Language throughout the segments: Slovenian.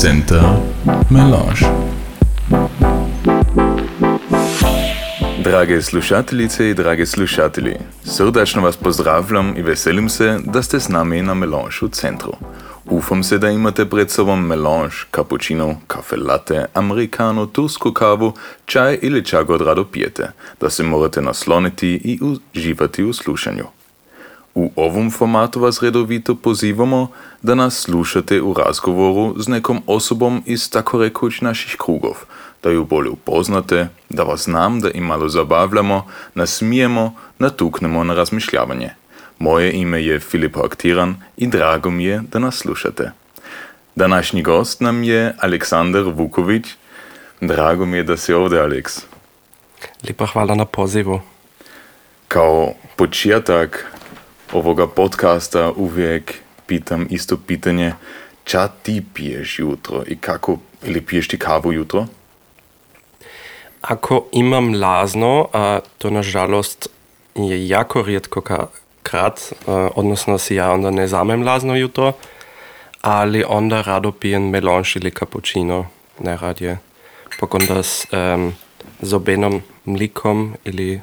Center Melange. Drage slušateljice in drage slušatelji, srdačno vas pozdravljam in veselim se, da ste z nami na v centru. Upam se, da imate pred sobom melange, cappuccino, kafe latte, americano, tursko kavu, čaj ili čaj god rado pijete, da se morate nasloniti i uživati u slušanju. U ovom formatu vas redovito pozivamo da nas slušate u razgovoru s nekom osobom iz tako rekuć naših krugov, da ju bolje upoznate, da vas znam, da im malo zabavljamo, nasmijemo, natuknemo na razmišljavanje. Moje ime je Filip Aktiran i drago mi je da nas slušate. Današnji gost nam je Aleksandar Vuković. Drago mi je da si ovdje, Aleks. Lepa hvala na pozivu. Kao početak ovoga podcasta uvijek pitam isto pitanje, ča ti piješ jutro i kako, ili piješ ti kavu jutro? Ako imam lazno, a to nažalost je jako rijetko krat, odnosno si ja onda ne zamem lazno jutro, ali onda rado pijem melange ili cappuccino najradije. Pak onda s, um, z obenom mlikom ili,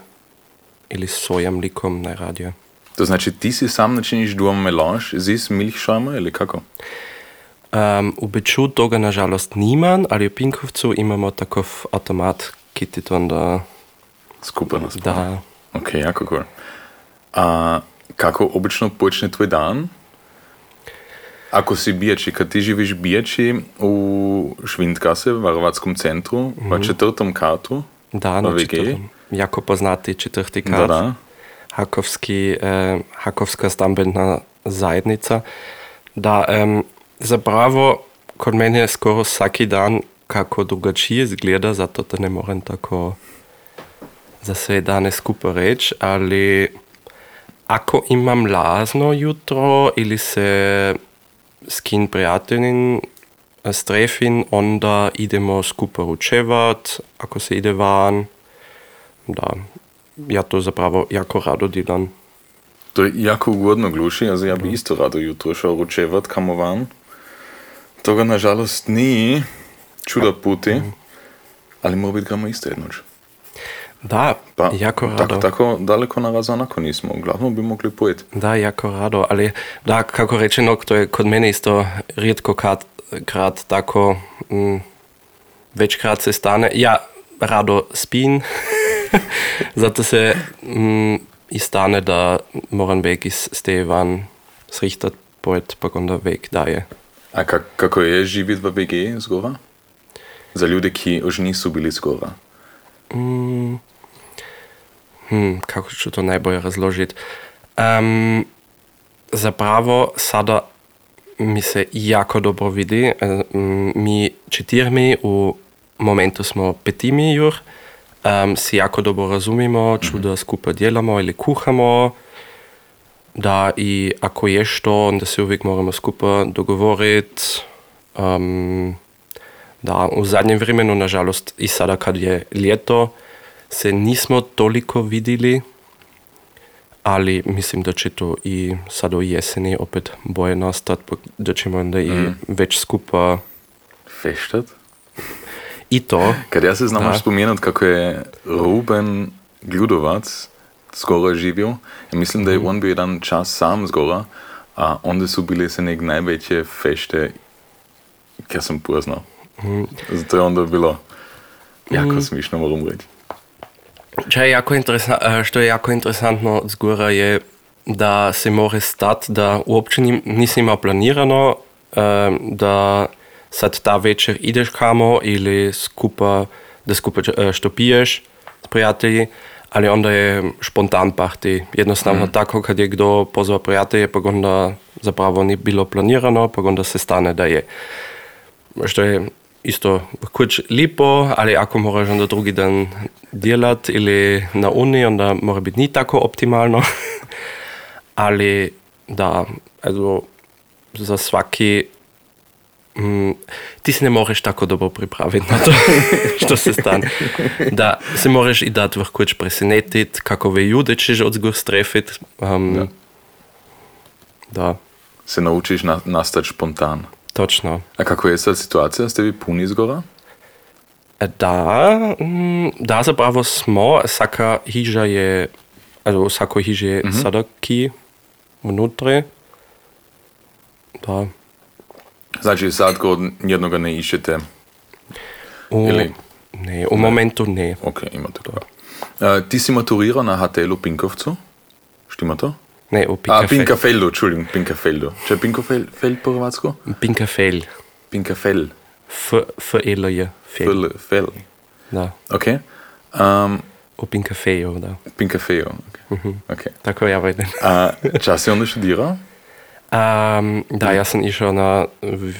ili soja mlikom najradije. To znači ti si sam načiniš doma melange z milchšajma ili kako? Um, v Beču toga nažalost nimam, ali v Pinkovcu imamo takov automat, ki ti to onda... Skupaj nas Da. Ok, jako cool. A kako obično počne tvoj dan? Ako si bijači, kad ti živiš bijači u Švindkase, v Varovatskom centru, mm -hmm. v četvrtom katu, Da, na VG? četvrtom. Jako poznati četvrti Da, kat. da. Hakovski, eh, Hakovska stambendna zajednica. Da, em, zapravo, kod mene je skoro vsaki dan kako drugačije izgleda, zato da ne morem tako za sve dane skupaj reči, ali ako imam lazno jutro ili se s kim prijateljem eh, strefim, onda idemo skupaj ručevat, ako se ide van. Da, ja to zapravo jako rado delam. To je jako ugodno gluši, also ja bi isto rado jutro šel ručevat kamo van. Toga nažalost ni, čuda puti, ali mora biti gremo isto jednoč. Da, Pa jako rado. tako, tako daleko na razonako nismo, uglavnom bi mogli pojeti. Da, jako rado, ali da, kako rečeno, to je kod mene isto rijetko krat, krat tako, mm, večkrat se stane. Ja, rado spim, zato se mm, stane da moram weg iz ste van srichtat pojet, pa onda weg daje. A kak, kako je živeti v VG zgora? Za ljudi, ki už niso bili zgora. Mm, hm, kako ću to najbolje razložiti? Um, zapravo sada mi se jako dobro vidi. Mm, Mi četirmi u momentu smo petimi jur, um, si jako dobro razumimo, čuda skupaj delamo ili kuhamo. Da i ako je što, onda se uvijek moramo skupaj dogovoriti. Um, da, v zadnjem vremenu, nažalost, i sada kad je ljeto, se nismo toliko videli, ali mislim da će to i sada u jeseni opet boje nastat, da ćemo onda i već skupa Feštat? I to. Kad ja se znam Da. još spomenut kako je Ruben Gljudovac skoro živio. Mislim da je on bio jedan čas sam zgora, a onda su bile se nek najveće fešte, kjer sam poznao. Zato je onda bilo jako smišno, moram reći. Čo je jako interesantno, što je jako interesantno zgora je, da se more stati, da uopće ni- nisam imao planirano, em, da sad ta večer ideš kamo ili skupa, da skupa eh, što piješ s prijatelji, ali onda je spontan party. Jednostavno tako kad je kdo pozvao prijatelje, pa onda zapravo ni bilo planirano, pa onda se stane da je. Što je isto kuć lipo, ali ako moraš onda drugi dan djelat ili na uni, onda mora biti ni tako optimalno. ali da, also, za svaki mm, ti se ne moreš tako dobro pripraviti na to, što se stane. Da se moraš i dati vrhuč presenetiti, kakove ljude ćeš odzgur strefiti. Um, Da. da. Se naučiš na, nastati spontan. točno. A kako je sad situacija? Ste vi puni zgora? E, Da, mm, da zapravo smo, vsaka hiža je, v vsako hiži je sada ki vnutri. Da. Znači sad kod jednoga ne išete. U, Ili- ne, u momentu ne. Ok, imate to. Uh, ti si maturirao na HTL-u Pinkovcu? Štima to? Ne, u A, Pinkafeldu. Pinkafeldu, Entschuldigung, Pinkafeldu. Če je Pinkafeld po hrvatsko? Pinkafel. Pinkafel. F, F, L, J. Fel. Fel. Fel. Da. Ok. Um, U Pinkafeju, da. Pinkafejo. Okay. okay. Tako ja vidim. A, čas si onda študirao? Um, da, ja sam išao na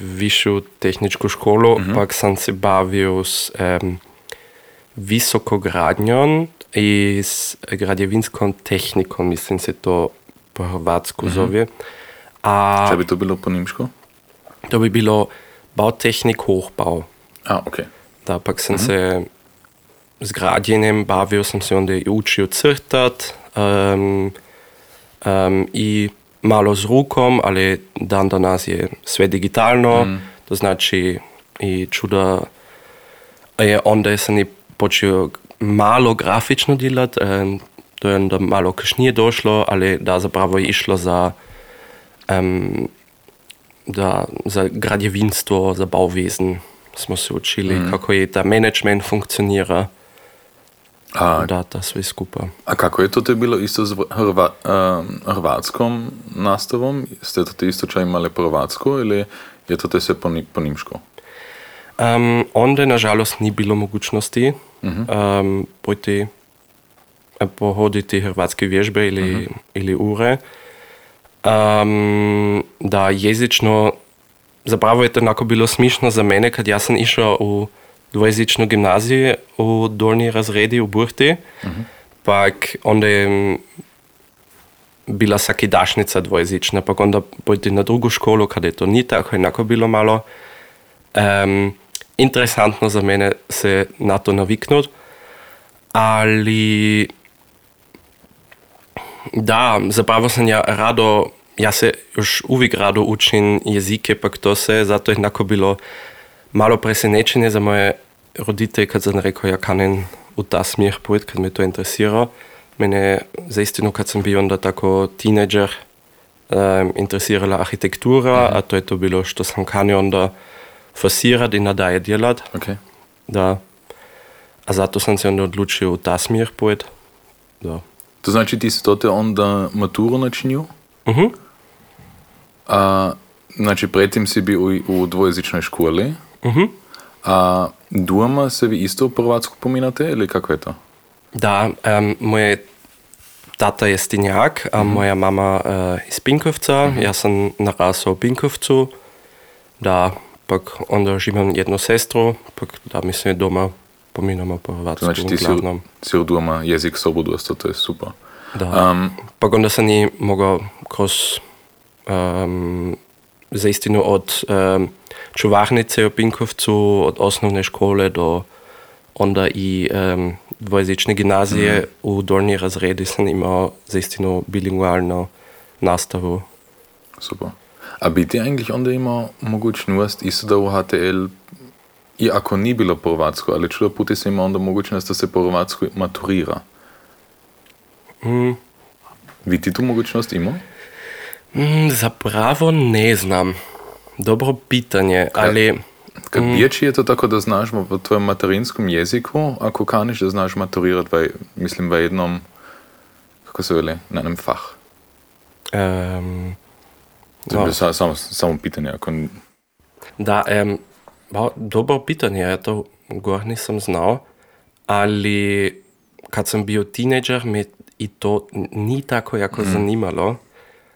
višu tehničku školu, pak sam se bavio s um, visokogradnjom i s građevinskom tehnikom, mislim se to po hrvatsku zove. A Če bi to bilo po nemško? to bi bilo Bautechnik Hochbau. A, ok. Da, pak sam se s građenjem bavio, sam se onda i učio crtat um, um, i malo s rukom, ali dan danas je sve digitalno, to znači i čuda je onda sam i počeo malo grafično djelat, um, to je onda malo kasnije došlo, ali da zapravo je išlo za um, da za gradjevinstvo, za bauwesen smo se učili, kako je ta management funkcionira, A, da ta sve skupa. a kako je to te bilo isto z hrva, um, hrvatskom nastavom? Ste to te isto čaj imali po hrvatsko ili je to te sve po, po nemško? Um, onda nažalost ni bilo mogućnosti um, pojti pohoditi hrvatske vježbe ili, ili ure. Um, da jezično, zapravo je to onako bilo smišno za mene, kad ja sam išao u dvojezičnu gimnaziju u dolnji razredi u Burti, pak onda je bila sakidašnica dvojezična, pak onda pojti na drugu školu, kada je to ni tako, enako bilo malo. Um, interesantno za mene se na to naviknut, ali da, zapravo sam ja rado, ja se još uvijek rado učim jezike, pak to se, zato je enako bilo malo presenečenje za moje roditelje, kad sam rekao ja kanem u ta smjer pojeti, kad me to interesira. Mene za istinu kad sam bio onda tako teenager, um, interesirala arhitektura, a to je to bilo što sam kanio onda fasirat i nadalje djelat. Ok. Da. A zato sam se onda odlučio u ta smjer pojeti. Da. To znači ti si to te onda maturu načinio? Mhm. A, znači predtem si bil u, u dvojezičnoj školi. Mhm. A doma se vi isto po hrvatsko pominate ili kako je to? Da, um, moje tata je stinjak, a moja mama uh, iz Pinkovca. Ja sam narasao u Pinkovcu. Da, pak onda živim jednu sestru, pak da mi se doma pominamo po To hrvatsku znači ti si, u- si u doma jezik sobodosto, to je super. Da. Um, Pak onda sam i mogao kroz um, za istinu od um, čuvarnice u Pinkovcu, od osnovne škole do onda i um, dvojezične gimnazije u dolnji razredi sam imao za istinu bilingualnu nastavu. super. A bi ti eigentlich onda imao mogućnost isto da u HTL i ako ni bilo po hrvatsko, ali čudo puti se ima onda mogućnost da se po hrvatsko maturira. Mm. Vi ti tu mogućnost imao? Mm, zapravo ne znam. Dobro pitanje, ali Kad riječi je to tako da znaš v tvojem materinskom jeziku, ako kaniš da znaš maturirati, v, mislim, v jednom, kako se veli, na enem fah. um, To je No. sa- samo, samo pitanje, ako Da, um, ba, dobro pitanje, ja to gor nisam znao, ali kad sam bio tineđer me i to ni tako jako zanimalo,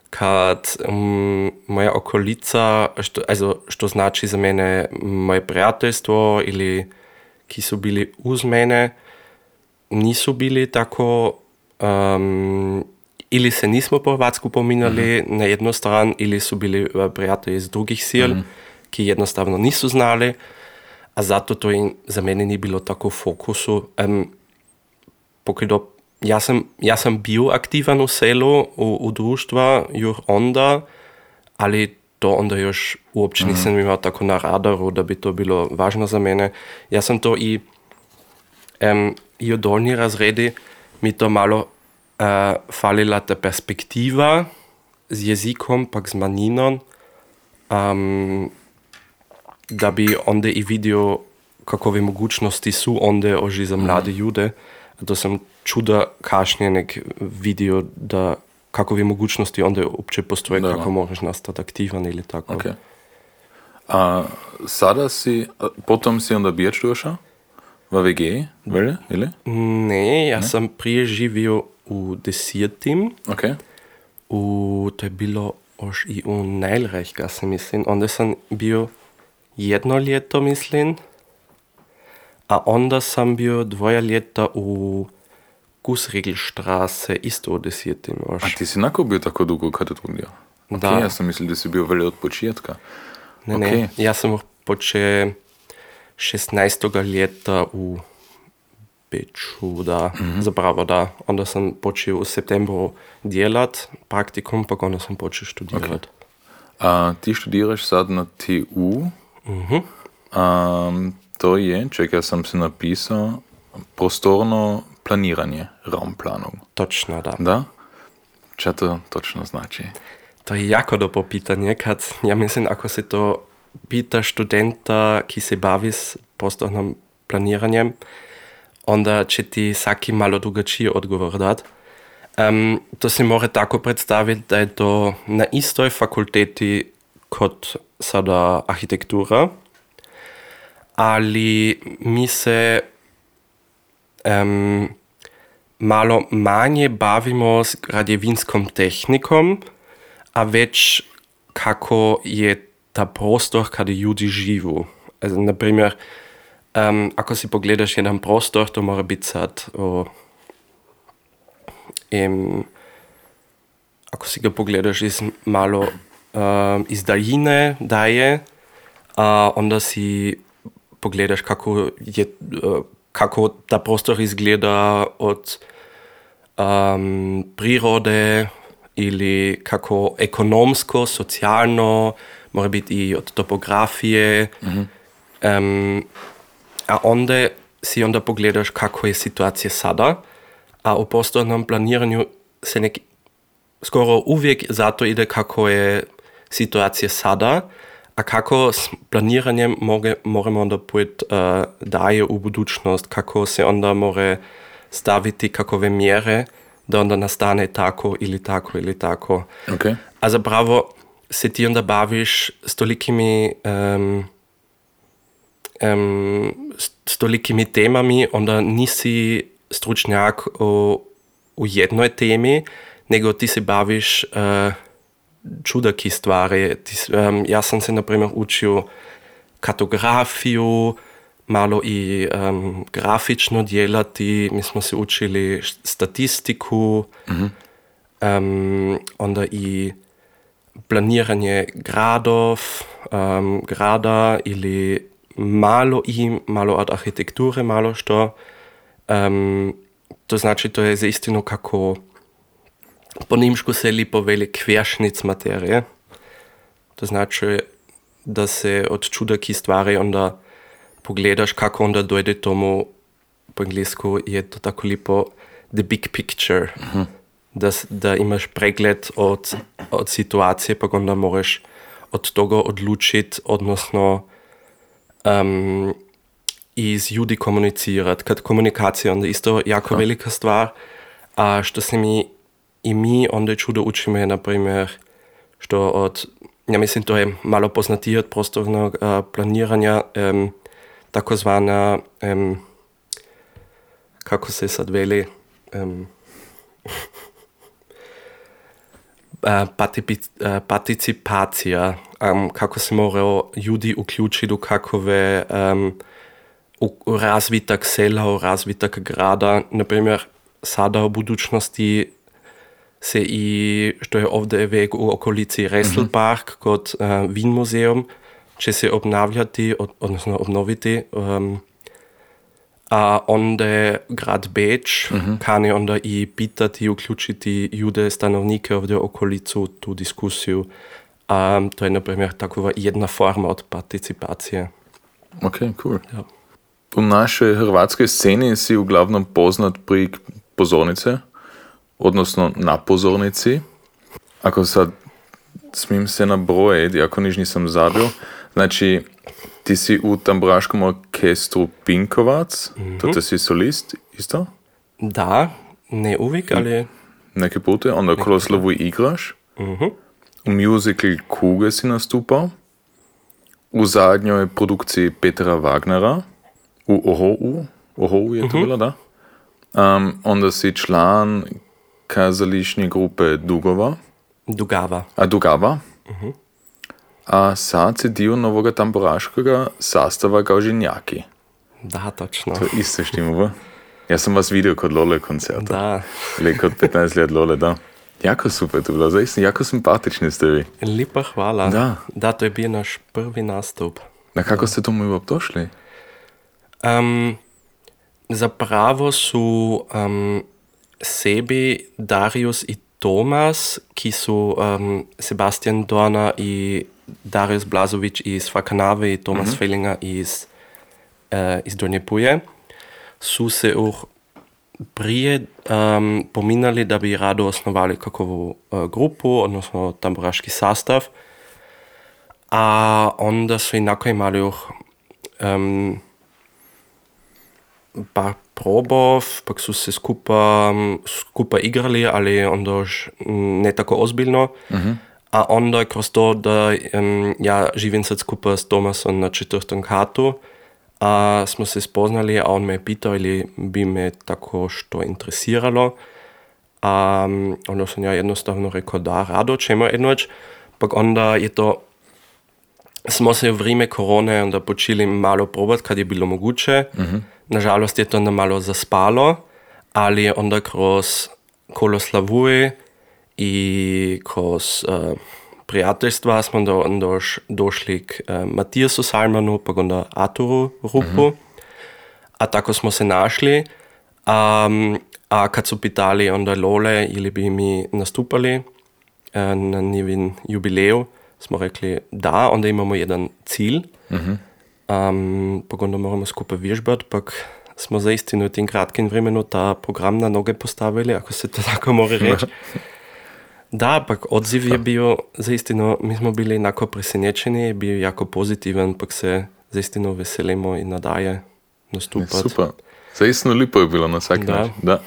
kad um, moja okolica, što, also, što znači za mene moje prijateljstvo ili ki su bili uz mene, nisu bili tako um, ili se nismo po hrvatsku pominjali na jednu stran ili su bili eh, prijatelji iz drugih sil, ki jednostavno nisu znali, a zato to in za mene ni bilo tako v fokusu. Um, pokrido, ja, sam, ja sam bio aktivan u selu, u, u društva, jur onda, ali to onda još uopće nisam imao tako na radaru da bi to bilo važno za mene. Ja sam to i, em, i u dolnji razredi mi to malo uh, falila ta perspektiva z jezikom, pak z maninom, um, da bi onda i vidio kakove mogućnosti su onda oži za mlade ljude. To sam čuda kašnje nek vidio da kakove mogućnosti onda uopće postoje, Da. kako možeš nastati aktivan ili tako. Ok. A sada si, potom si onda Birč došao? V WG, velje, ili? Ne, ja sam prije živio u desetim, Ok. u, to je bilo još i u Najlrejka, se mislim. Onda sam bio jedno ljeto, mislim, a onda sam bio dvoja ljeta u Gusregelstraße ist odisiert in Orš. A ti si enako bil tako dolgo, kaj je to gledal? Okay, da. Jaz sem mislil, da si bil velje od početka. Ne, okay. ne, ja sam poče 16. leta u Beču, da, mm -hmm. zapravo da. Onda sam počeo u septembru djelat praktikum, pa onda sam počeo študirat. Okay. A, ti študiraš sad na TU. Mm -hmm. A, to je, čekaj, sam se napisao, prostorno planiranje, raumplanung. Točno, da. Da? Čo to točno znači? To je jako dobro pitanje, kad, ja mislim, ako se to pita študenta, ki se bavi s prostornim planiranjem, onda će ti svaki malo drugačiji odgovor dat. Um, to se mora tako predstaviti, da je to na istoj fakulteti kot sada arhitektura, ali mi se um, malo manje bavimo s građevinskom tehnikom, a već kako je ta prostor kada ljudi živu. Also, na primjer, um, ako si pogledaš jedan prostor, to mora biti sad o, em, ako si ga pogledaš iz malo um, iz daljine daje, a onda si pogledaš kako je uh, kako ta prostor izgleda od um, prirode ili kako ekonomsko, socijalno, mora biti i od topografije. Em, a onda si onda pogledaš kako je situacija sada, a u prostornom planiranju se nek skoro uvijek zato ide kako je situacija sada, a kako s planiranjem moge, moramo onda pojeti uh, daje u budućnost, kako se onda more staviti kakove mjere da onda nastane tako ili tako ili tako. Ok. A zapravo se ti onda baviš s tolikimi, um, um, s, s tolikimi temami, onda nisi stručnjak u, u jednoj temi, nego ti se baviš uh, čudaki stvari. Ti, s- um, ja sam se, na primjer, učio kartografiju, malo i um, grafično djelati, mi smo se učili š- statistiku, um, onda i planiranje gradov, um, grada ili malo i malo od arhitekture, malo što. Um, to znači, to je za istinu kako po nimšku se lipo veli kvešnic materije. To znači, da se od čudaki stvari onda pogledaš, kako onda dojde tomu, po englesku je to tako lipo, the big picture. Da, s- da imaš pregled od, od situacije, pa onda moraš od toga odlučiti, odnosno um, i z ljudi komunicirati. Kad komunikacija onda isto jako velika stvar, a što se mi i mi onda čudo učimo je, na primjer, što od, ja mislim, to je malo poznatije od prostornog uh, planiranja, um, takozvana, um, kako se sad veli, um, uh, patipi- uh, participacija, um, kako se moraju ljudi uključiti u kakove um, u, u razvitak sela, u razvitak grada. Naprimjer, sada u budućnosti se i, što je ovdje vek u okolici Resselpark kod uh, Wien muzeum, će se obnavljati, od, odnosno obnoviti, um, a onda grad Beč kane onda i pitati uključiti ljude, stanovnike ovdje u okolicu tu diskusiju. Um, to je na primjer takova jedna forma od participacije. Ok, cool. Ja. V našoj hrvatskoj sceni si uglavnom poznat prek pozornice, odnosno na pozornici. Ako sad smijem se nabrojiti, ako niš nisam zabil, znači ti si u tamburaškom orkestru Pinkovac, to te si solist isto, Da, ne uvijek, ali neke pute, onda Kroslovu igraš, u musical Kuge si nastupao, u zadnjoj produkciji Petra Wagnera, u Ohou, Ohou je to bilo, da? Um, onda si član kazališne grupe Dugova, Dugava. a Dugava, a sad si dio novoga tamburaškega sastava Gaužinjaki. Da, točno. To isto štimo, Ja sam vas vidio kod Lole koncerta. Da, Ili kod 15 let Lole, da. Jako super to bilo, zaista jako simpatični ste vi. lepa hvala. Da. da, to je bil naš prvi nastup. Na kako ste tomu uopće došli? Um, zapravo su um, sebi Darius i Tomas, ki su um, Sebastian Dorna i Darius Blazović iz Fakanave i Tomas Fellinger iz, uh, iz Donje Puje, su se už prije um, pominjali da bi rado osnovali kakovu uh, grupu, odnosno tamburaški sastav, a onda su inako imali už um, probov, pak su se skupa, skupa igrali, ali onda ne tako ozbiljno. A onda kroz to, da em, ja živim sad skupa s Tomasom na četvrtom katu, a smo se spoznali, a on me je pitao ili bi me tako što interesiralo. A mm, onda sam ja jednostavno rekao da, rado ćemo jednoć. Pak onda je to smo se v vrijeme korone počeli malo probati, kad je bilo moguće. Nažalost je to onda malo zaspalo, ali onda kroz Koloslavuje i kroz uh, prijateljstva smo do, doš, došli k uh, Matijasu Salmanu, pa onda Arturu Rupu. A tako smo se našli. Um, a kad su pitali onda Lole ili bi mi nastupali uh, na njivin jubileju, smo rekli da, onda imamo jedan cilj. Um, pa onda moramo skupaj vježbati, pak smo za istinu v tem kratkem vremenu ta program na noge postavili, ako se to tako more reči. Da, pak odziv je bil za istino, mi smo bili enako presenečeni, je bil jako pozitiven, pak se za istino veselimo in nadaje nastupati. Super. Zaista lepo je bilo na vsak Da. način. Da.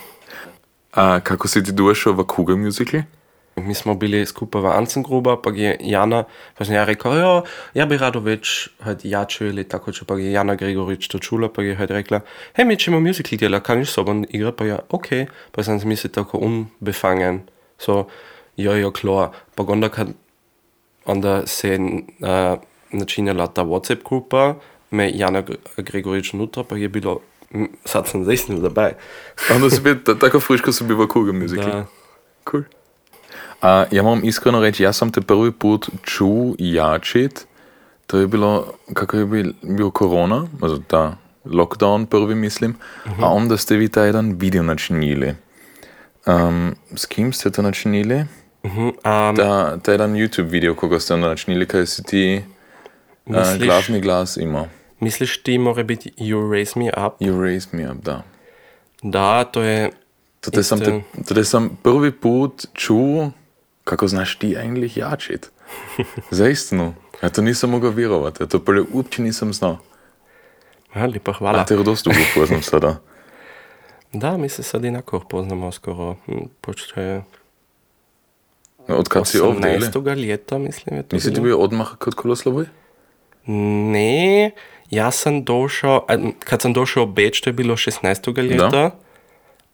A kako si ti došel v Kuga musicali? Mi smo bili skupaj v Ancengruba, pa je Jana, pa sem ja rekel, jo, ja bi rado več halt jačil ili tako, če pa je Jana Gregorič to čula, pa je halt rekla, hej, mi ćemo musical dela, kan s sobom igra, pa ja, ok, pa sam se mislil tako unbefangen, so, jo, jo, klar, pa onda kad, onda se je uh, načinjala ta WhatsApp grupa, me Jana Gre- Gregorič nutra, pa je bilo, sad sam zaistinu dabei. Onda si bil ta- tako friš, ko si bil v Kuga musicali. Da. Cool. A ja moram iskreno reći, ja sam te prvi put čuo jačit, to je bilo, kako je bil, bil korona, also ta lockdown prvi mislim, a onda ste vi ta jedan video načinili. Um, s kim ste to načinili? Mhm, um, Ta, ta jedan YouTube video, koga ste onda načinili, kaj si ti uh, Misliš- glavni glas imao. Misliš ti mora biti You Raise Me Up? You raised me up, da. Da, to je... To sam, te, to sam prvi put čuo, kako znaš ti eigentlich jačit. Zaistinu. Ja to nisam mogao vjerovati, ja to prije uopće nisam znao. Ja, lepa A hvala. te dosta dugo poznam sada. Da, mi se sad inako poznamo skoro. hm, Počne Od kad si ovdje, ili? 18. ljeta, mislim je to Nisi ti bio odmah kod Koloslovoj? Ne, ja sam došao, a, kad sam došao u Beč, to je bilo 16. ljeta,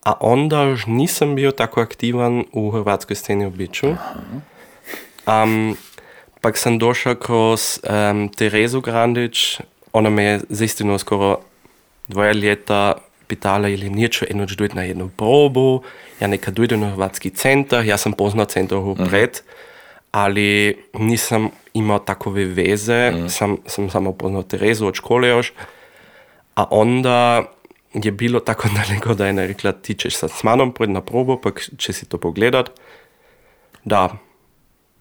a onda još nisam bio tako aktivan u hrvatskoj sceni u Beču. Um, pak sam došao kroz um, Terezu Grandić, ona me je zaistino skoro dvoje ljeta pitala ili nije ću enoć dojti na jednu probu, ja nekad dojdem na hrvatski centar, ja sam poznao centar pred, ali nisam imao takove veze, sam, sam samo poznao Terezu od škole još, a onda je bilo tako daleko, da je ona rekla, ti ćeš sad s manom pred na probu, pa će si to pogledat. Da,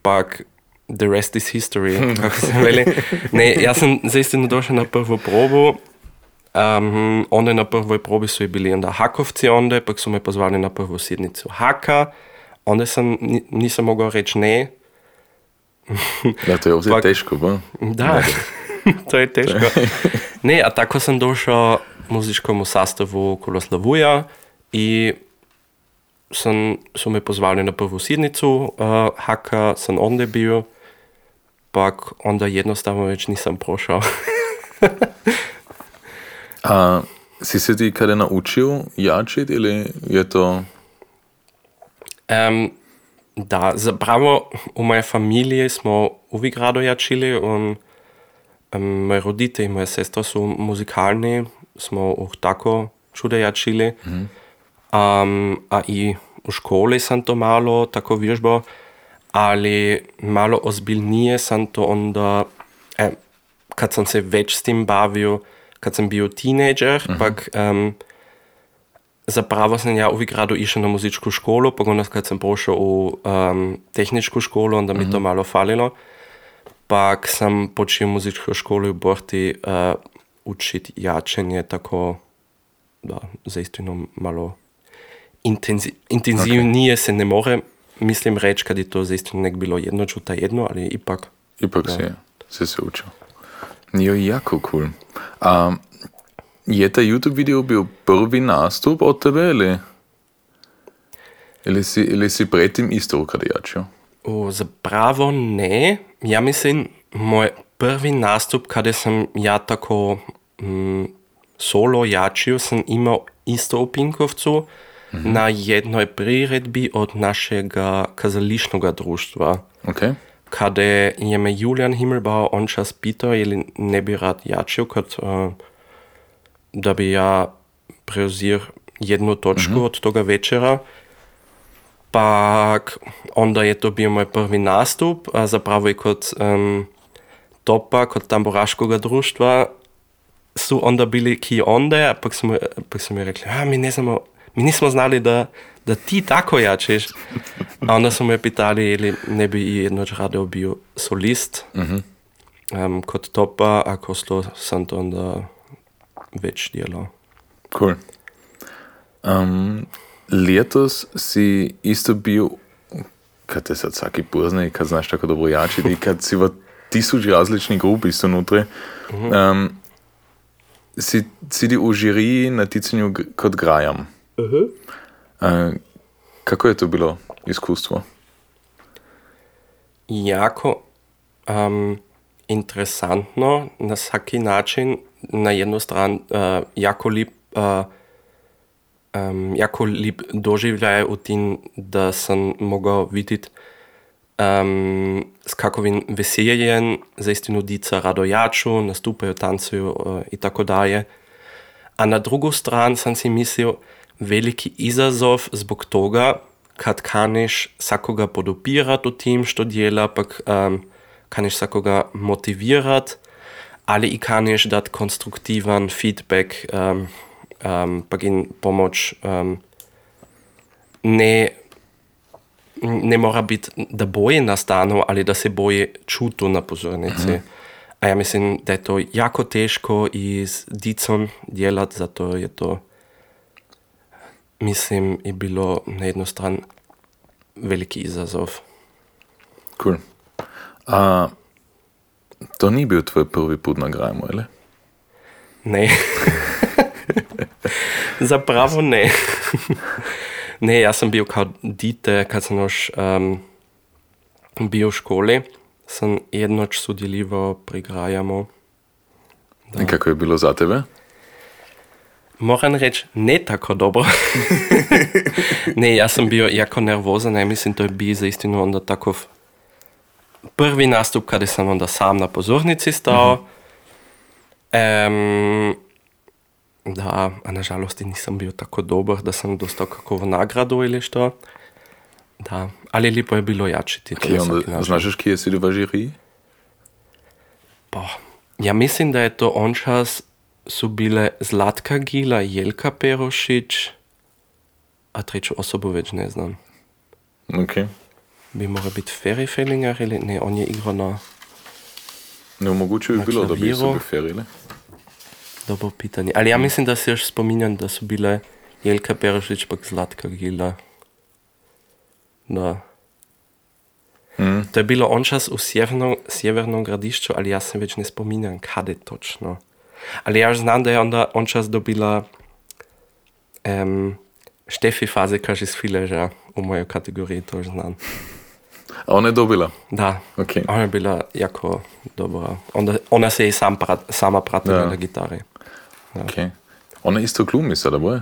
pak the rest is history, kako se veli. Ne, jaz sem zaistino došel na prvo probu. Um, onda na prvoj probi su i bili onda hakovci onda, pak su me pozvali na prvu sjednicu haka. Onda sam, ni- nisam mogao reći ne. Da, to je ovdje Pak- teško, ba? Da, to je teško. Ne, a tako sam došao muzičkomu sastavu Koloslavuja i sam, su me pozvali na prvu sjednicu uh, haka, sam onda bio, pak onda jednostavno već nisam prošao. A si se ti kada naučil jačiti ili je to... Um, da, zapravo u mojej familiji smo uvijek rado jačili. Um, moji roditelji i moja sestra su muzikalni, smo ih tako čude jačili. Um, a i u školi sam to malo tako vježbao, ali malo ozbiljnije sam to onda, e, kad sam se već s tim bavio, kad sam bio teenager, pak um, zapravo sam ja uvijek rado išao na muzičku školu, pa onda kad sam prošao u um, tehničku školu, onda mi to malo falilo. Pak sam počeo muzičku školu u Borti uh, učiti jačenje, tako da zaistino malo intenzi, intenzivnije se ne more, mislim reći kad je to zaistino nek bilo jedno čuta jedno, ali ipak Ipak si, si se učil. Jo, jako cool. A je ta YouTube video bil prvi nastup od tebe ili, ili, si, ili si predtem isto kada jačil? O, zapravo ne. Ja mislim, moj prvi nastup, kada sam ja tako mm, solo jačio, sam imao isto u Pinkovcu na jednoj priredbi od našega kazališnoga društva. Ok. Kada je me Julian Himmelbauer on čas pitao ili ne bi rad jačio, kad, uh, da bi ja preuzir jednu točku od toga večera. Pak onda je to bio moj prvi nastup, a zapravo i kod um, topa, kod tamburaškoga društva su onda bili ki onda, a pak su, mi- pak su mi rekli, a mi znamo, mi nismo znali da, da ti tako jačeš. A onda su me pitali ili ne bi i jednoć rado bio solist um, kod topa, a kod to sam to onda već djelao. Cool. Um, letos si isto bil, kad te sad vsaki pozna i kad znaš tako dobro jačiti kad si v tisoč različnih grup isto nutri, um, si, si ti u žiriji na ticanju kod Grajam. Uh, kako je to bilo iskustvo? jako um, interesantno na svaki način. Na jednu stran uh, jako lep, uh, um, jako lep doživljaj v tem, da sem mogel videti, um, s kakovim veseljem zaistino dica rado jaču, nastupajo, tancuju uh, in tako dalje. A na drugo stran sam si mislil, veliki izazov zbog toga, kad kaniš vsakoga podopirati v tem, što dela, pak um, kaniš vsakoga motivirati, ali i kaniš dati konstruktivan feedback, um, um, pak in pomoč um, ne, ne mora biti, da boje nastanu, ali da se boje čutu na pozornici. A ja mislim, da je to jako teško i s dicom djelat, zato je to, mislim, je bilo na jednu stran veliki izazov. Cool. A to ni bil tvoj prvi put na Grajmu, ali? Ne. Zapravo ne. ne, ja sam bio kao dite, kad sam još um, bio u školi, sam jednoć sudjeljivao pri Grajamu. I kako je bilo za tebe? Moram reći, ne tako dobro. ne, ja sam bio jako nervozan, ja mislim, to je bio za istinu onda takov prvi nastup kada sam onda sam na pozornici stao. Em, da, a nažalost i nisam bio tako dobar da sam dostao kakovu nagradu ili što. Da, ali lijepo je bilo jačiti. na onda, znaš kje si v žiriji? Pa, ja mislim da je to on čas su bile Zlatka Gila, Jelka Perošić, a treću osobu već ne znam. Ok. bi morao biti Ferry Fellinger ili ne, on je igrao na No, mogoče bi Na bilo, da bi se klaviru. beferili. Dobro pitanje. Ali ja mislim da se još spominjam da su bile Jelka Perošić pak Zlatka Gila. Da. Mm. To je bilo on čas u sjevernom, sjevernom gradišću, ali ja se već ne spominjam kada točno. Ali ja znam da je onda on čas dobila um, Štefi Fazekaš iz Fileža u mojoj kategoriji, to još znam. A ona je dobila. Da, Ok. ona je bila jako dobra. Onda, ona se i sam prat, sama pratila Da. na gitari. Okay. Ona isto glumi sada, boje?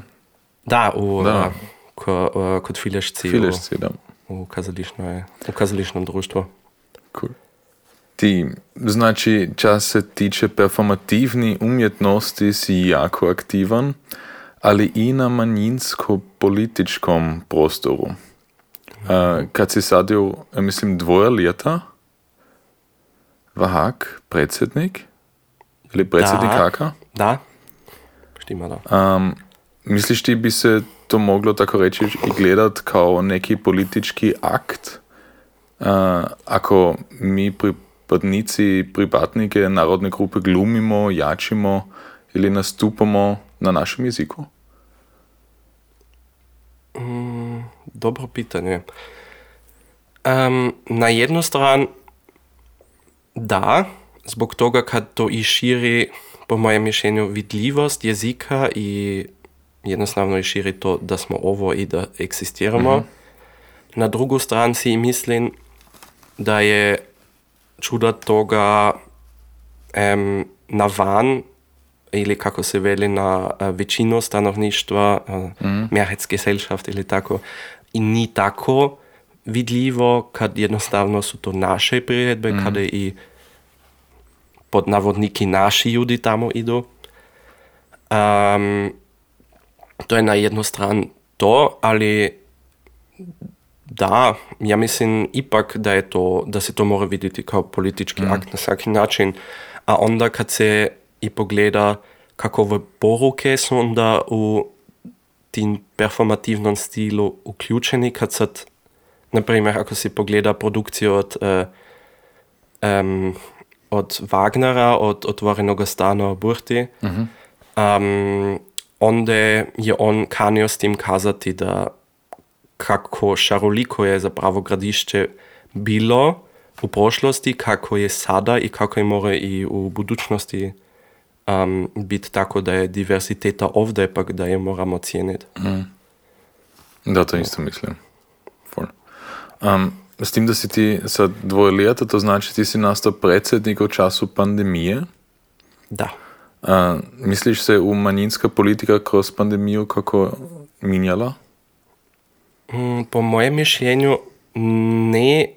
Da, u, Da. da. Ko, uh, kod Filešci Filešci, da. u, u, kazališnoj, u kazališnom društvu. Cool. Ti, znači, čas se tiče performativni umjetnosti si jako aktivan, ali i na manjinsko-političkom prostoru. Uh, kad si sadio, ja mislim, dvoje leta, Vahak, predsjednik, ili predsjednik Da. Haka, Da, štima da. um, misliš ti bi se to moglo tako reći i gledat kao neki politički akt? Uh, ako mi pripadnici, pripadnike narodne grupe glumimo, jačimo ili nastupamo na našem jeziku? Dobro pitanje. Um, na jednu stran da, zbog toga kad to i širi, po mojem mišljenju, vidljivost jezika i jednostavno i širi to da smo ovo i da eksistiramo. Na drugu stran si mislim da je čuda toga em, na van ili kako se veli na eh, većinu stanovništva, uh, Mehrheitsgesellschaft ili tako, i ni tako vidljivo kad jednostavno su to naše priredbe, kada i pod navodniki naši ljudi tamo idu. Um, to je na jednu stran to, ali da, ja mislim ipak da je to, da se to mora vidjeti kao politički akt na svaki način, a onda kad se i pogleda kakove poruke su onda u tim performativnom stilu uključeni, kad sad, na primjer, ako si pogleda produkciju od, eh, em, od Wagnera, od Otvorenog stana u Burti, um, onda je on kanio s tim kazati da kako šaroliko je zapravo gradišće bilo u prošlosti, kako je sada i kako je mora i u budućnosti um, biti tako da je diversiteta ovdje, pa da je moramo cijeniti. Da, to isto mislim. Ful. Um, s tim da si ti sad dvoje leta, to znači ti si nastao predsjednik u času pandemije. Da. Uh, misliš se u manjinska politika kroz pandemiju kako minjala? Mm, Po mojem mišljenju ne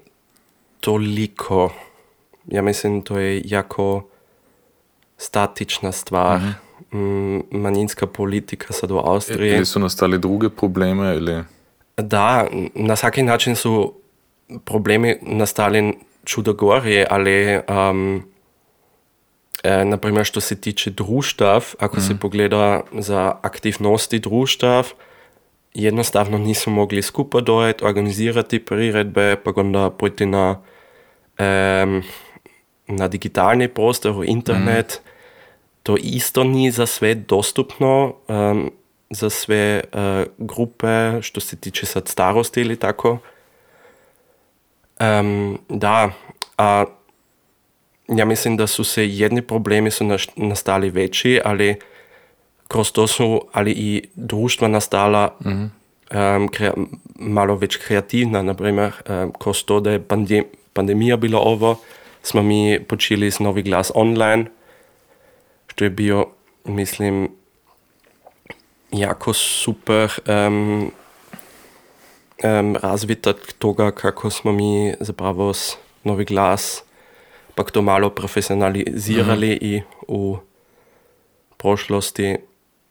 toliko. Ja mislim, to je jako statična stvar. Mm, Manjinska politika sad u Austriji. Ili su nastali druge probleme ili... Da, na svaki način su problemi nastali čudo gorje, ali um, e, naprimer što se tiče društav, ako se pogleda za aktivnosti društav, jednostavno nisu mogli skupaj dojeti, organizirati priredbe, pa onda pojти na, em, na digitalni prostor, u internet. To isto ni za sve dostupno, em, za sve e, grupe, što se tiče sad starosti ili tako. Em, da, a ja mislim da su se jedni problemi su naš- nastali veći, ali kroz to su ali i društva nastala em, krea- malo več kreativna. Naprimer, em, kroz to, da je pandem- pandemija bila ovo, smo mi počeli s Novi glas online, što je bio, mislim, jako super em, em, razvitak toga, kako smo mi zapravo s Novi glas pak to malo profesionalizirali i u prošlosti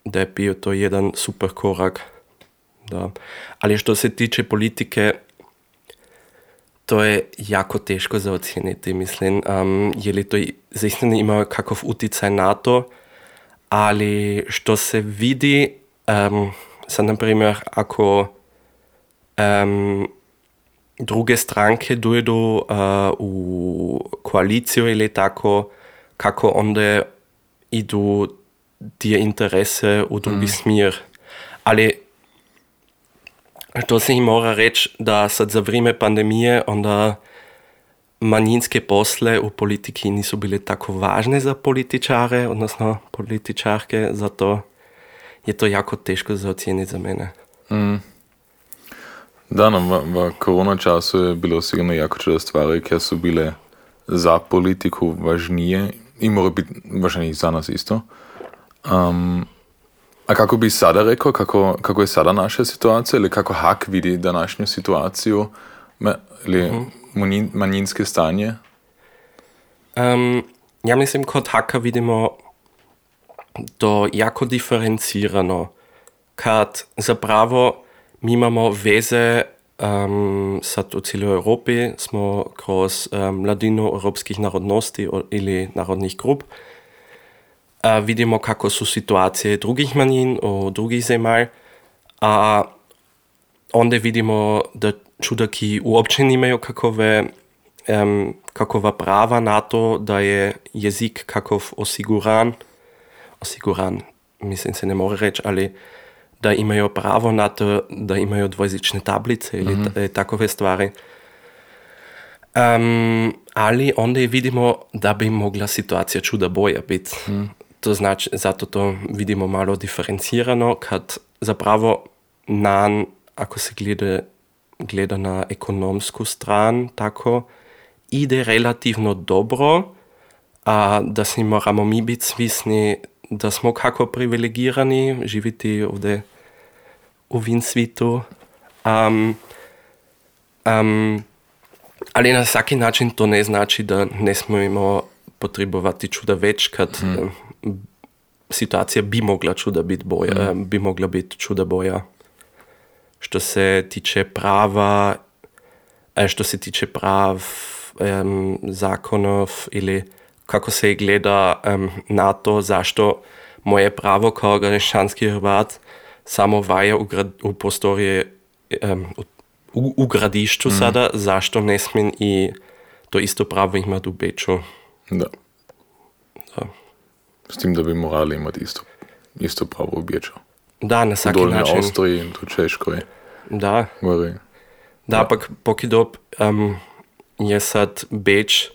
da je bio to jedan super korak. Da. Ali što se tiče politike, to je jako teško za ocijeniti, mislim, um, je li to zaistinu ima kakav utjecaj na to, ali što se vidi, um, sad na primjer, ako um, druge stranke dojdu uh, u koaliciju ili tako, kako onda idu tije interese u drugi mm. smjer. Ali to se i mora reći da sad za vrijeme pandemije onda manjinske posle u politiki nisu bile tako važne za političare, odnosno političarke, zato je to jako teško za ocijeniti za mene. Mm. Da, no, v, v korona času je bilo sigurno jako čudo stvari, ker so bile za politiku važnije in mora biti važnije za nas isto. Um, a kako bi sada rekao, kako, kako je sada naša situacija ili kako Hak vidi današnju situaciju ili mm -hmm. manjinske stanje? Um, ja mislim, kod Haka vidimo to jako diferencirano, kad zapravo mi imamo veze um, sad u cijeloj Europi, smo kroz um, mladinu europskih narodnosti ili narodnih grup, uh, vidimo kako su situacije drugih manjin u drugih zemalj, a onda vidimo da čudaki uopće nimaju kakove, um, kakova prava na to da je jezik kakov osiguran, osiguran, mislim se ne more reći, ali da imajo pravo na to, da imajo dvojezične tablice ili mm -hmm. takove stvari. Um, ali onda vidimo da bi mogla situacija čuda boja biti. Mm. To znači, zato to vidimo malo diferencirano, kad zapravo nan, ako se gleda, gleda na ekonomsku stran, tako, ide relativno dobro, a da si moramo mi biti svisni, da smo kako privilegirani živiti ovdje u Vinsvitu. Um, um, ali na vsaki način to ne znači da ne smemo potrebovati čuda več, kad um, situacija bi mogla čuda biti boja, hmm. bi mogla biti čuda boja. Što se tiče prava, što se tiče prav um, zakonov ili kako se gleda um, na to, zašto moje pravo kao greščanski Hrvat samo vaja u, grad, u prostorije um, u, u gradišću mm. sada, zašto ne smijem i to isto pravo imati u Beču. Da. da. S tim da bi morali imati isto, isto pravo u Beču. Da, na vsaki način. V Avstriji in tudi Češkoj. Da. Gori. Da, ampak pokidob um, je sad Beč,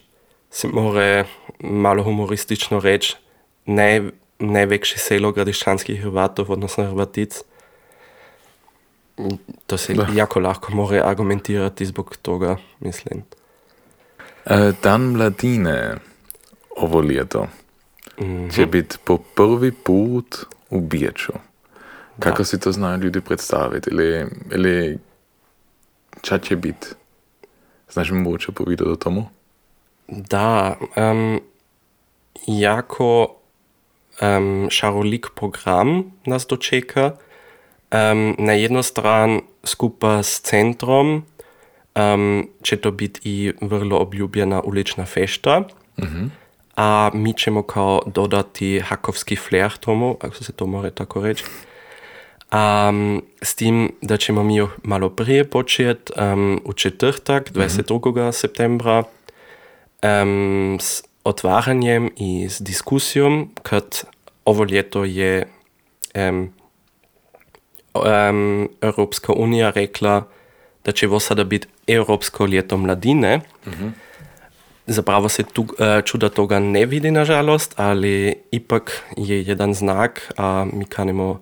se more malo humoristično reći, ne, najveće selo gradišćanskih Hrvatov, odnosno Hrvatic. To se da. jako lahko more argumentirati zbog toga, mislim. E, dan mladine ovo ljeto mm -hmm. će biti po prvi put u Biječu. Kako da. si to znaju ljudi predstaviti? Ili, ili ča će biti? Znaš mi moče povedati o tomu? Da, um, jako um, šarolik program nas dočeka. Um, na jednu stran skupaj s centrom um, će to biti i vrlo obljubljena ulična fešta. -hmm. A mi ćemo kao dodati hakovski flair tomu, ako se to more tako reći. Um, s tim, da ćemo mi malo prije početi um, u četvrtak, 22. Mm septembra, um, s otvaranjem i s diskusijom, kad ovo ljeto je um, um, Europska unija rekla, da će ovo sada biti Europsko ljeto mladine. Mm -hmm. Zapravo se tu, uh, čuda toga ne vidi, nažalost, ali ipak je jedan znak, a mi kanimo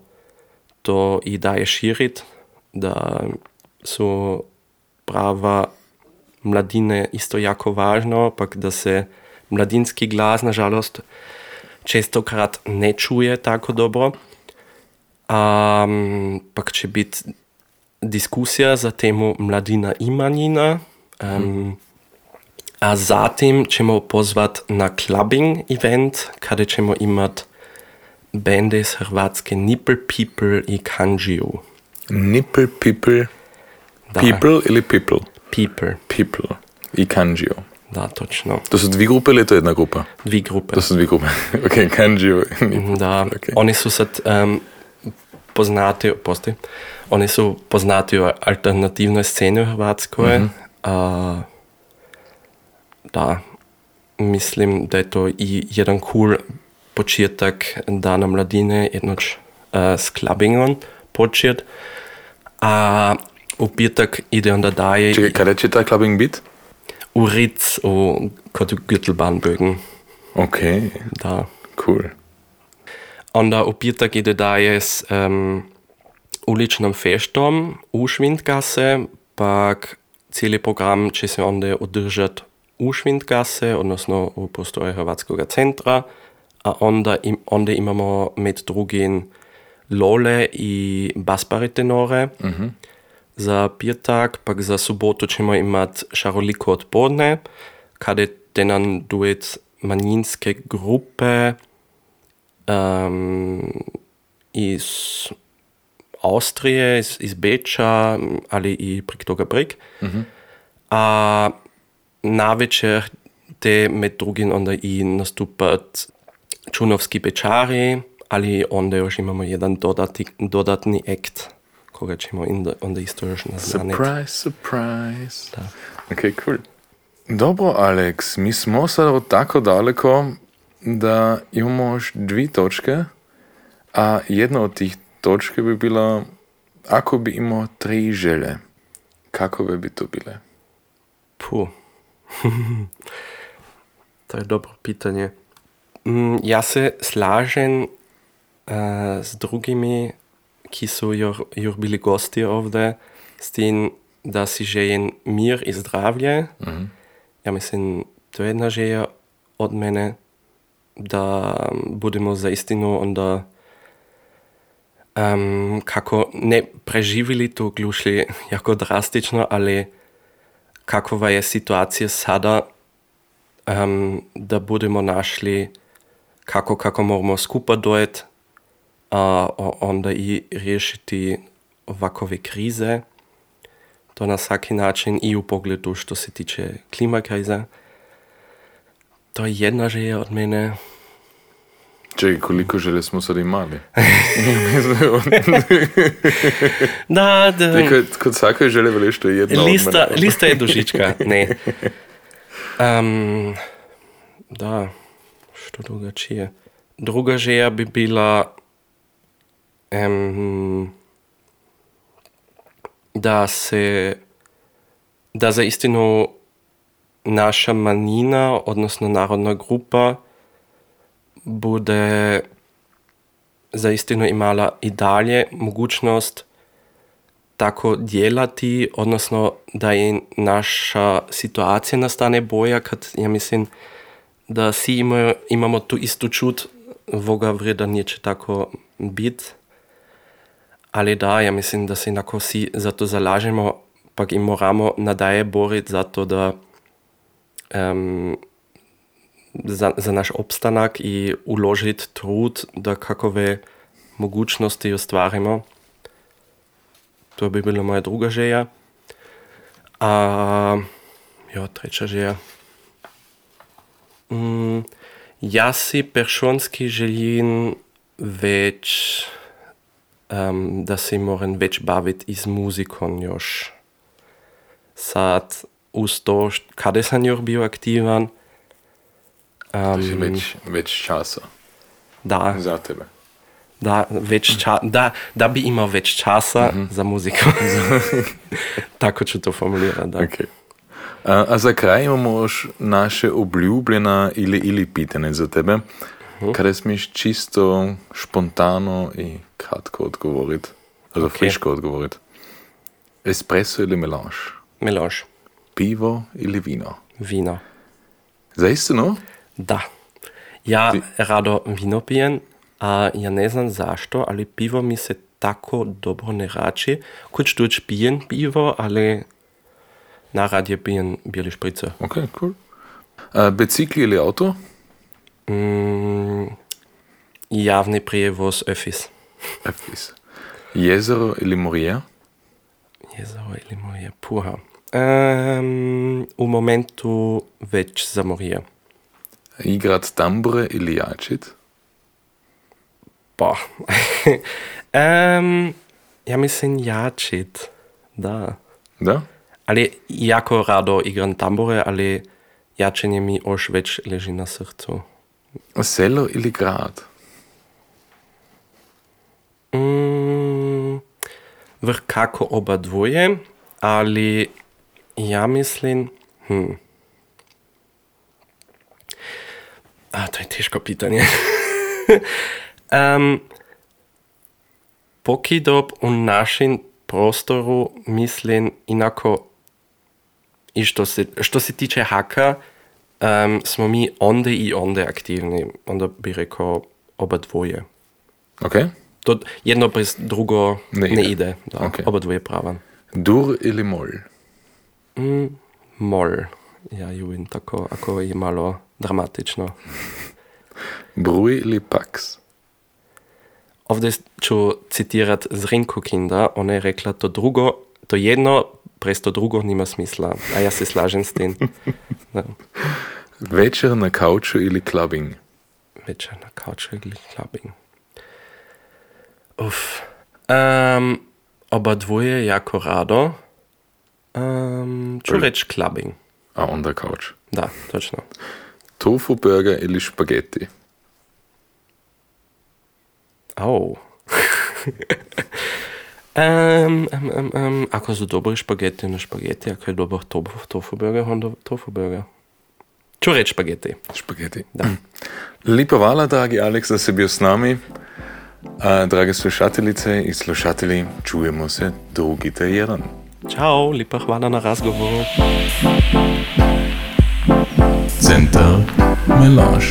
to i daje širit, da su prava mladine isto jako važno, pak da se mladinski glas, nažalost, čestokrat ne čuje tako dobro. Um, pak će biti diskusija za temu mladina i manjina. Um, a zatim ćemo pozvat na clubbing event, kada ćemo imat bende iz Hrvatske Nipple People i Kanjiju. Nipple People? Da. People ili people? People. People. I Kanjiju. Da, točno. To su dvi grupe ili to je jedna grupa? Dvi grupe. To su dvi grupe. ok, Kanjiju. da, okay. oni su sad um, poznati, posti, oni su poznati u alternativnoj sceni u Hrvatskoj, mm -hmm. A da, mislim, da je to i jedan cool početak Dana mladine, jednoč uh, s clubbingom počet. A u petak ide onda daje Čekaj, kada će taj clubbing bit? u Ritz u kod Güttelbahnbögen. Ok, Da. cool. Onda u petak ide daje s um, uličnim festom u Švindgasse, pak cijeli program će se onda održat u Švindgasse, odnosno u prostoru Hrvatskog centra, a onda, im, onda imamo med drugim Lole i basbaritenore. Za petak, pak za sobotu ćemo imat šaroliko odpodne, kada je tenan duet manjinske grupe um, iz Austrije, iz, iz Beča ali i prek toga prek. A na večer te med drugim onda i nastupat čunovski bečari, ali onda još imamo jedan dodati, dodatni akt koga ćemo onda, onda isto još naznaniti. Surprise, surprise. Da. Ok, cool. Dobro, Alex, mi smo sad tako daleko da imamo još dvi točke, a jedna od tih točke bi bila ako bi imao tri želje, kakove bi to bile? Puh. to je dobro pitanje. Mm, ja se slažem uh, z drugimi, ki so jur, jur bili gosti ovde, s tem, da si želim mir in zdravje. Ja mislim, to je jedna želja od mene, da budemo za istino onda um, kako ne preživjeli to glušli jako drastično, ali kakva je situacija sada, um, da budemo našli kako, kako moramo skupaj dojeti, a onda i riješiti ovakove krize. To na svaki način i u pogledu što se tiče klimakrize. To je jedna želja od mene. Čekaj, koliko želje smo sad imali? Da, da. Kod, kod svake želje veliš to je jedna Lista, od mene. lista je dušička, ne. Um, da, što drugačije. Druga želja bi bila um, da se da za istinu naša manjina, odnosno narodna grupa, bude za istinu imala i dalje mogućnost tako djelati, odnosno da je naša situacija nastane boja, kad ja mislim da svi imamo, imamo tu istu čut, voga vreda neće tako bit. Ali da, ja mislim, da se enako vsi za to zalažemo, pa in moramo nadalje boriti za to, da um, za, za naš obstanak in uložiti trud, da kakove mogućnosti ustvarimo. To bi bila moja druga želja. A ja, tretja želja. Mm, jaz si peršonski želim več, um, da se moram več baviti z muzikom još. Sad, uz to, kada sam još bio aktivan, um, Već, već časa da, za tebe. da, več ča, da, da bi imel več časa za muziko. Tako ću to formulirati, da. Okay. A, a za kraj imamo još naše obljubljena ili, ili pitanje za tebe, kada smiješ čisto špontano i kratko odgovoriti, also Ok. friško odgovoriti. Espresso ili melange? Melange, Pivo ili vino? vino. Zaistinu? Da. Ja Ti- rado vino pijem, a ja ne znam zašto, ali pivo mi se tako dobro ne rači. Kuć tuć pijem pivo, ali najradije pijem bijeli špricer. Ok, cool. A, bicikli ili auto? Mm, javni prijevoz Öfis. Öffis. Jezero ili morija? Jezero ili morje, puha. Um, u momentu već za morje. Igrat tambure ili jačit? Boah. um, ja mislim jačit. Da. Da? Ale jako rado igram tambure, ale jačenje mi oš več leži na srcu. Selo ili grad? Mm, vrh kako oba dvoje, ali ja mislim... Hm. A, to je težko pitanje. um, Pokidob u našem prostoru mislim inako i što se, što se tiče haka, um, smo mi onde i onde aktivni. Onda bi rekao oba dvoje. Ok. To jedno bez drugo Ne ne, ide. ide. Da, Ok. Oba dvoje pravan. Dur ili mol? Mm, mol. Ja, Juin, tako ako je malo dramatično. Bruj ili pax? Ovdje ću citirat Zrinko Kinda, ona je rekla to drugo, to jedno, prez to drugo nima smisla, a ja se slažem s tim. Da, Večer na kauču ili clubbing? večer na couchu ili clubbing. Uf. Um, oba dvoje jako rado. Um, ću reći clubbing. A onda kauč. Da, točno. Tofu burger ili špageti? Au. um, um, um, um, ako su dobri špageti, na špageti, ako je dobar tofu, tofu burger, onda tofu burger. Ću reći špageti. Špageti. Da. Lepa hvala, dragi Aleks, da si bil s nami. A, drage slušateljice in slušatelji, čujemo se drugi teden. Ćao, lepa hvala na razgovoru. Center Melange.